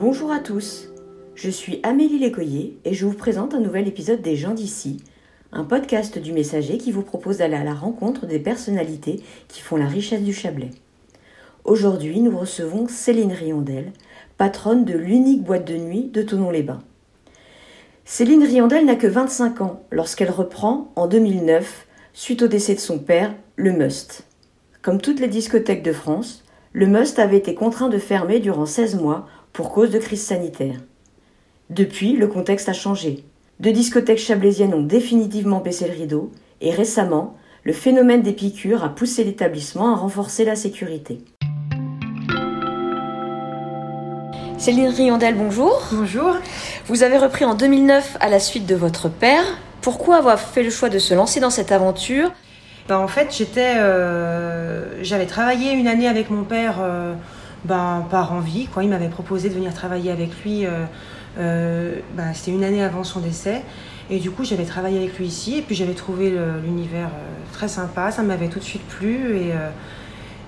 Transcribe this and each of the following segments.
Bonjour à tous, je suis Amélie Lécoyer et je vous présente un nouvel épisode des gens d'ici, un podcast du Messager qui vous propose d'aller à la rencontre des personnalités qui font la richesse du Chablais. Aujourd'hui, nous recevons Céline Riondel, patronne de l'unique boîte de nuit de Tonon-les-Bains. Céline Riondel n'a que 25 ans lorsqu'elle reprend, en 2009, suite au décès de son père, le Must. Comme toutes les discothèques de France, le Must avait été contraint de fermer durant 16 mois pour cause de crise sanitaire. Depuis, le contexte a changé. Deux discothèques chablaisiennes ont définitivement baissé le rideau et récemment, le phénomène des piqûres a poussé l'établissement à renforcer la sécurité. Céline Riondel, bonjour. Bonjour. Vous avez repris en 2009 à la suite de votre père. Pourquoi avoir fait le choix de se lancer dans cette aventure ben, En fait, j'étais, euh, j'avais travaillé une année avec mon père euh, ben, par envie. Quoi. Il m'avait proposé de venir travailler avec lui. Euh, ben, c'était une année avant son décès. Et du coup, j'avais travaillé avec lui ici. Et puis, j'avais trouvé l'univers très sympa. Ça m'avait tout de suite plu. Et,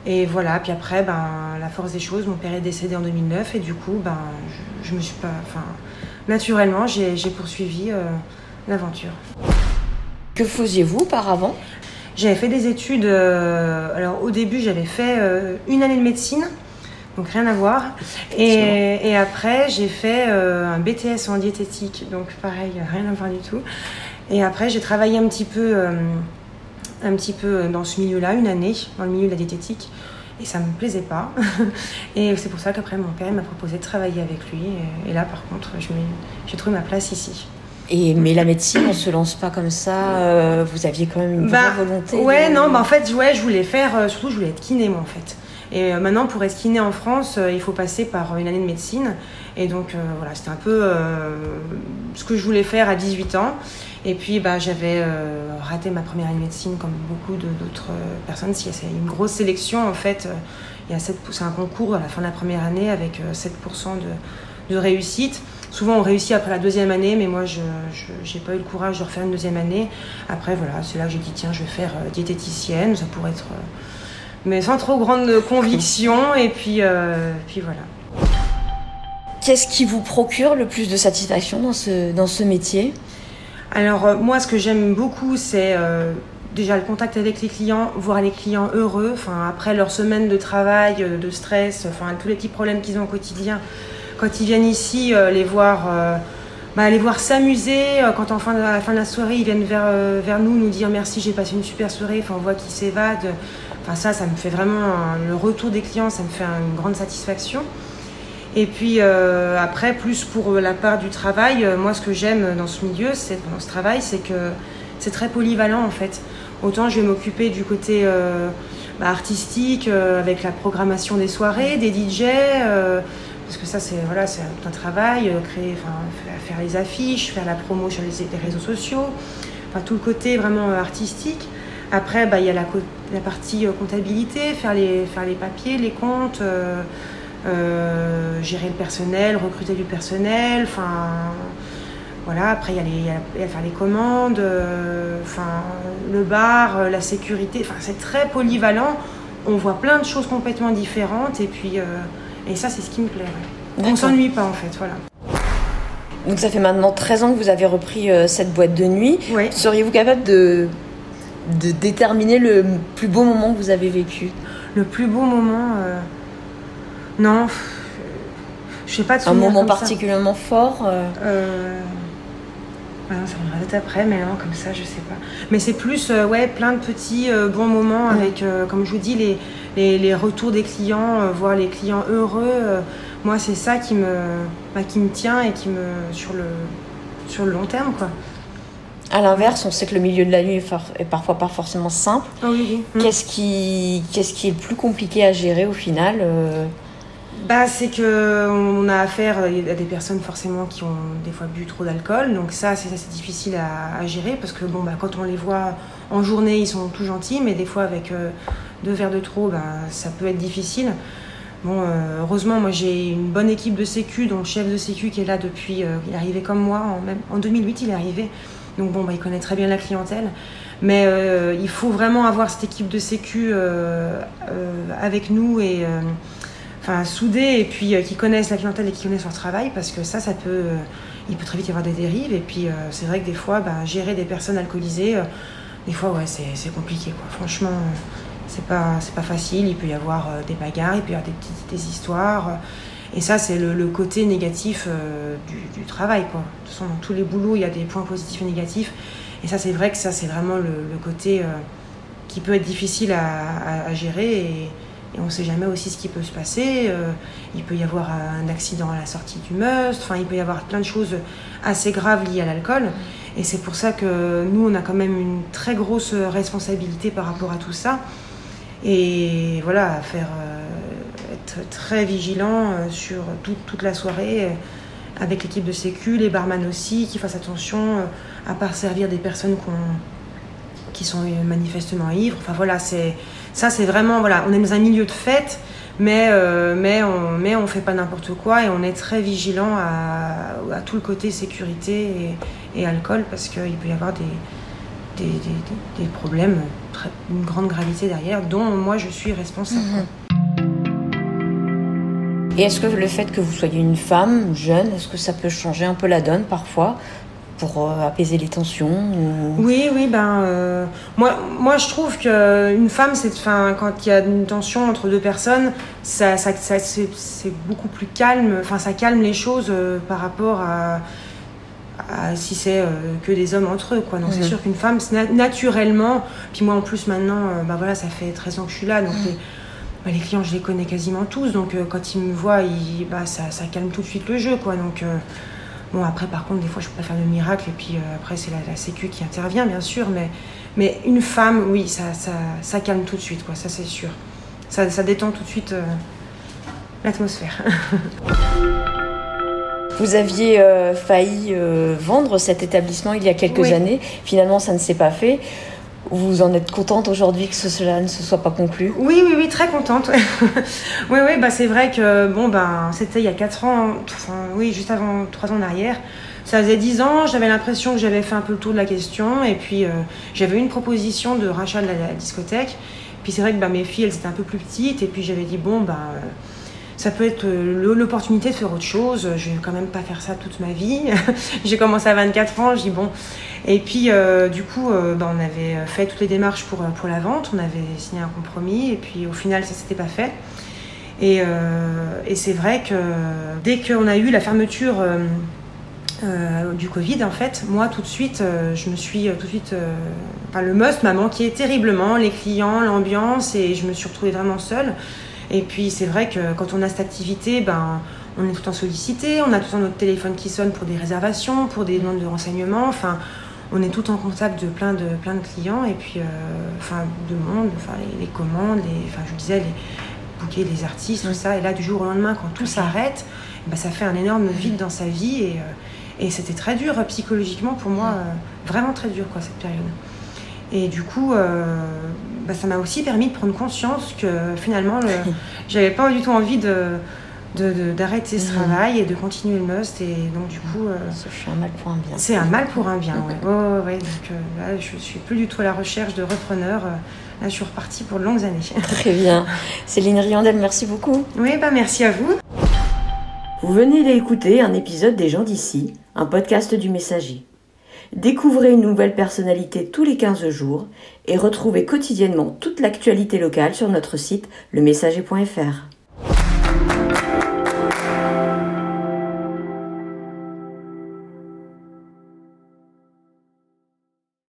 et voilà. Puis après, ben, la force des choses, mon père est décédé en 2009. Et du coup, ben, je, me suis pas. Enfin, naturellement, j'ai poursuivi l'aventure. Que faisiez-vous auparavant? J'avais fait des études. Euh, alors au début, j'avais fait euh, une année de médecine, donc rien à voir. Et, et après, j'ai fait euh, un BTS en diététique, donc pareil, rien à voir du tout. Et après, j'ai travaillé un petit peu, un petit peu dans ce milieu-là, une année, dans le milieu de la diététique. Et ça me plaisait pas. et c'est pour ça qu'après, mon père m'a proposé de travailler avec lui. Et, et là, par contre, j'ai trouvé ma place ici. Et, mais la médecine, on se lance pas comme ça. Euh, vous aviez quand même une bah, vraie volonté. Ouais, non, bah en fait, ouais, je voulais faire. Euh, surtout, je voulais être kiné, moi, en fait. Et euh, maintenant, pour être kiné en France, il faut passer par une année de médecine. Et donc, voilà, c'était un peu ce que je voulais faire à 18 ans. Et puis, bah, j'avais raté ma première année de médecine, comme beaucoup d'autres personnes. C'est une grosse sélection, en fait. Il y a c'est un concours à la fin de la première année avec 7% de, de réussite. Souvent, on réussit après la deuxième année, mais moi, je n'ai pas eu le courage de refaire une deuxième année. Après, voilà, c'est là que j'ai dit, tiens, je vais faire euh, diététicienne, ça pourrait être. Euh, mais sans trop grande conviction, et puis, euh, puis voilà. Qu'est-ce qui vous procure le plus de satisfaction dans ce, dans ce métier? Alors, moi, ce que j'aime beaucoup, c'est. déjà le contact avec les clients, voir les clients heureux, enfin, après leur semaine de travail, de stress, enfin, tous les petits problèmes qu'ils ont au quotidien, quand ils viennent ici, euh, les voir, euh, bah, voir s'amuser. Euh, quand en fin de, à la fin de la soirée, ils viennent vers, vers nous, nous dire merci, j'ai passé une super soirée. On voit qu'ils s'évadent. Enfin, ça, ça me fait vraiment le retour des clients, ça me fait une grande satisfaction. Et puis après, plus pour la part du travail, moi, ce que j'aime dans ce milieu, c'est dans ce travail, c'est que c'est très polyvalent en fait. Autant je vais m'occuper du côté bah, artistique avec la programmation des soirées, des DJ parce que ça c'est voilà un travail euh, créer faire les affiches faire la promo sur les, réseaux sociaux enfin tout le côté vraiment euh, artistique. Après bah, il y a la, partie euh, comptabilité faire les faire les papiers les comptes gérer le personnel recruter du personnel enfin voilà. Après il y a, les, y a, faire les commandes le bar la sécurité enfin c'est très polyvalent. On voit plein de choses complètement différentes et puis et ça, c'est ce qui me plaît. On ne s'ennuie pas, en fait. Voilà. Donc ça fait maintenant 13 ans que vous avez repris euh, cette boîte de nuit. Oui. Seriez-vous capable de, de déterminer le plus beau moment que vous avez vécu? Le plus beau moment euh... Non. Je sais pas de Un moment particulièrement fort euh... euh ça me après, mais non, comme ça, je sais pas. Mais c'est plus, ouais, plein de petits bons moments avec, comme je vous dis, les, les, retours des clients, euh, voir les clients heureux. Euh, moi, c'est ça qui me, bah, qui me tient et qui me sur le, sur le long terme, quoi. À l'inverse, on sait que le milieu de la nuit est, parfois pas forcément simple. Ah oui, mm. Qu'est-ce qui, qu'est-ce qui est le plus compliqué à gérer au final euh? Bah, c'est que on a affaire à des personnes forcément qui ont des fois bu trop d'alcool, donc ça c'est assez difficile à, gérer parce que bon bah quand on les voit en journée ils sont tout gentils, mais des fois avec deux verres de trop, ben, ça peut être difficile. Bon, euh, heureusement, moi j'ai une bonne équipe de sécu, dont le chef de sécu qui est là depuis, euh, il est arrivé comme moi, en, même, en 2008 il est arrivé, donc bon, bah, il connaît très bien la clientèle. Mais euh, il faut vraiment avoir cette équipe de sécu avec nous et enfin, soudés et puis qui connaissent la clientèle et qui connaissent leur travail, parce que ça, ça peut, il peut très vite y avoir des dérives. Et puis, c'est vrai que des fois, bah, gérer des personnes alcoolisées, des fois, ouais, c'est compliqué. Franchement, c'est pas, c'est pas facile. Il peut y avoir des bagarres, il peut y avoir des petites des histoires. Et ça, c'est le, côté négatif du, travail. Quoi. De toute façon, dans tous les boulots, il y a des points positifs et négatifs. Et ça, c'est vrai que ça, c'est vraiment le, côté qui peut être difficile à, gérer et, on ne sait jamais aussi ce qui peut se passer. Euh, il peut y avoir un accident à la sortie du must, enfin il peut y avoir plein de choses assez graves liées à l'alcool. Et c'est pour ça que nous, on a quand même une très grosse responsabilité par rapport à tout ça. Et voilà, faire, euh, être très vigilant euh, sur toute la soirée avec l'équipe de sécu, les barman aussi, qui fassent attention à pas servir des personnes qui sont manifestement ivres. Enfin voilà, c'est ça, c'est vraiment voilà, on est dans un milieu de fête, mais euh, mais on mais on fait pas n'importe quoi et on est très vigilant à, à tout le côté sécurité et, alcool parce qu'il peut y avoir des des, des, problèmes, une grande gravité derrière, dont moi je suis responsable. Mhm. Et est-ce que le fait que vous soyez une femme jeune, est-ce que ça peut changer un peu la donne parfois pour euh, apaiser les tensions Oui, oui, ben euh, moi, moi je trouve qu'une femme, c'est, enfin, quand il y a une tension entre deux personnes, ça, ça, c'est, beaucoup plus calme, enfin ça calme les choses euh, par rapport à, si c'est que des hommes entre eux, quoi. Donc c'est mhm. sûr qu'une femme, naturellement, puis moi en plus maintenant, bah voilà, ça fait 13 ans que je suis là, donc mhm. bah, les, clients, je les connais quasiment tous, donc quand ils me voient, ils, bah, ça, ça, calme tout de suite le jeu, quoi. Donc Bon, après, par contre, des fois, je peux pas faire le miracle, et puis euh, après, c'est la, Sécu qui intervient, bien sûr, mais, mais une femme, oui, ça, ça, ça calme tout de suite, quoi, ça c'est sûr. Ça, ça, détend tout de suite euh, l'atmosphère. Vous aviez euh, failli vendre cet établissement il y a quelques années. Finalement, ça ne s'est pas fait. Vous en êtes contente aujourd'hui que cela ne se soit pas conclu? Oui, oui, oui, très contente. oui, oui, bah c'est vrai que bon, ben, c'était il y a 4 ans, enfin, oui, juste avant 3 ans en arrière. Ça faisait 10 ans, j'avais l'impression que j'avais fait un peu le tour de la question, et puis euh, j'avais une proposition de rachat de la, discothèque. Puis c'est vrai que bah, mes filles, elles étaient un peu plus petites, et puis j'avais dit, bon, ben ça peut être euh, l'opportunité de faire autre chose. Je vais quand même pas faire ça toute ma vie. j'ai commencé à 24 ans, je dis bon. Et puis euh, du coup, euh, bah, on avait fait toutes les démarches pour, pour la vente, on avait signé un compromis et puis au final ça s'était pas fait. Et, c'est vrai que dès qu'on a eu la fermeture du Covid, en fait, moi tout de suite, je me suis tout de suite, le must m'a manqué terriblement, les clients, l'ambiance et je me suis retrouvée vraiment seule. Et puis c'est vrai que quand on a cette activité, ben, on est tout le temps sollicité, on a tout le temps notre téléphone qui sonne pour des réservations, pour des demandes de renseignements. Enfin, on est tout en contact de plein de, plein de clients et puis, euh, enfin, de monde, enfin, les, commandes, les, enfin, je disais, les bouquets, les artistes, tout ça. Et là, du jour au lendemain, quand tout s'arrête, ben, ça fait un énorme vide dans sa vie et, euh, et c'était très dur psychologiquement pour moi, euh, vraiment très dur, quoi, cette période. Et du coup, bah, ça m'a aussi permis de prendre conscience que finalement, j'avais pas du tout envie de d'arrêter ce mmh. travail et de continuer le must et donc du coup euh, c'est un mal pour un bien. c'est un mal pour un bien ouais, ouais, donc euh, là je suis plus du tout à la recherche de repreneurs. Euh, là je suis repartie pour de longues années. Très bien. Céline Riandel merci beaucoup. Oui bah merci à vous. Vous venez d'écouter un épisode des gens d'ici un podcast du messager Découvrez une nouvelle personnalité tous les 15 jours et retrouvez quotidiennement toute l'actualité locale sur notre site lemessager.fr.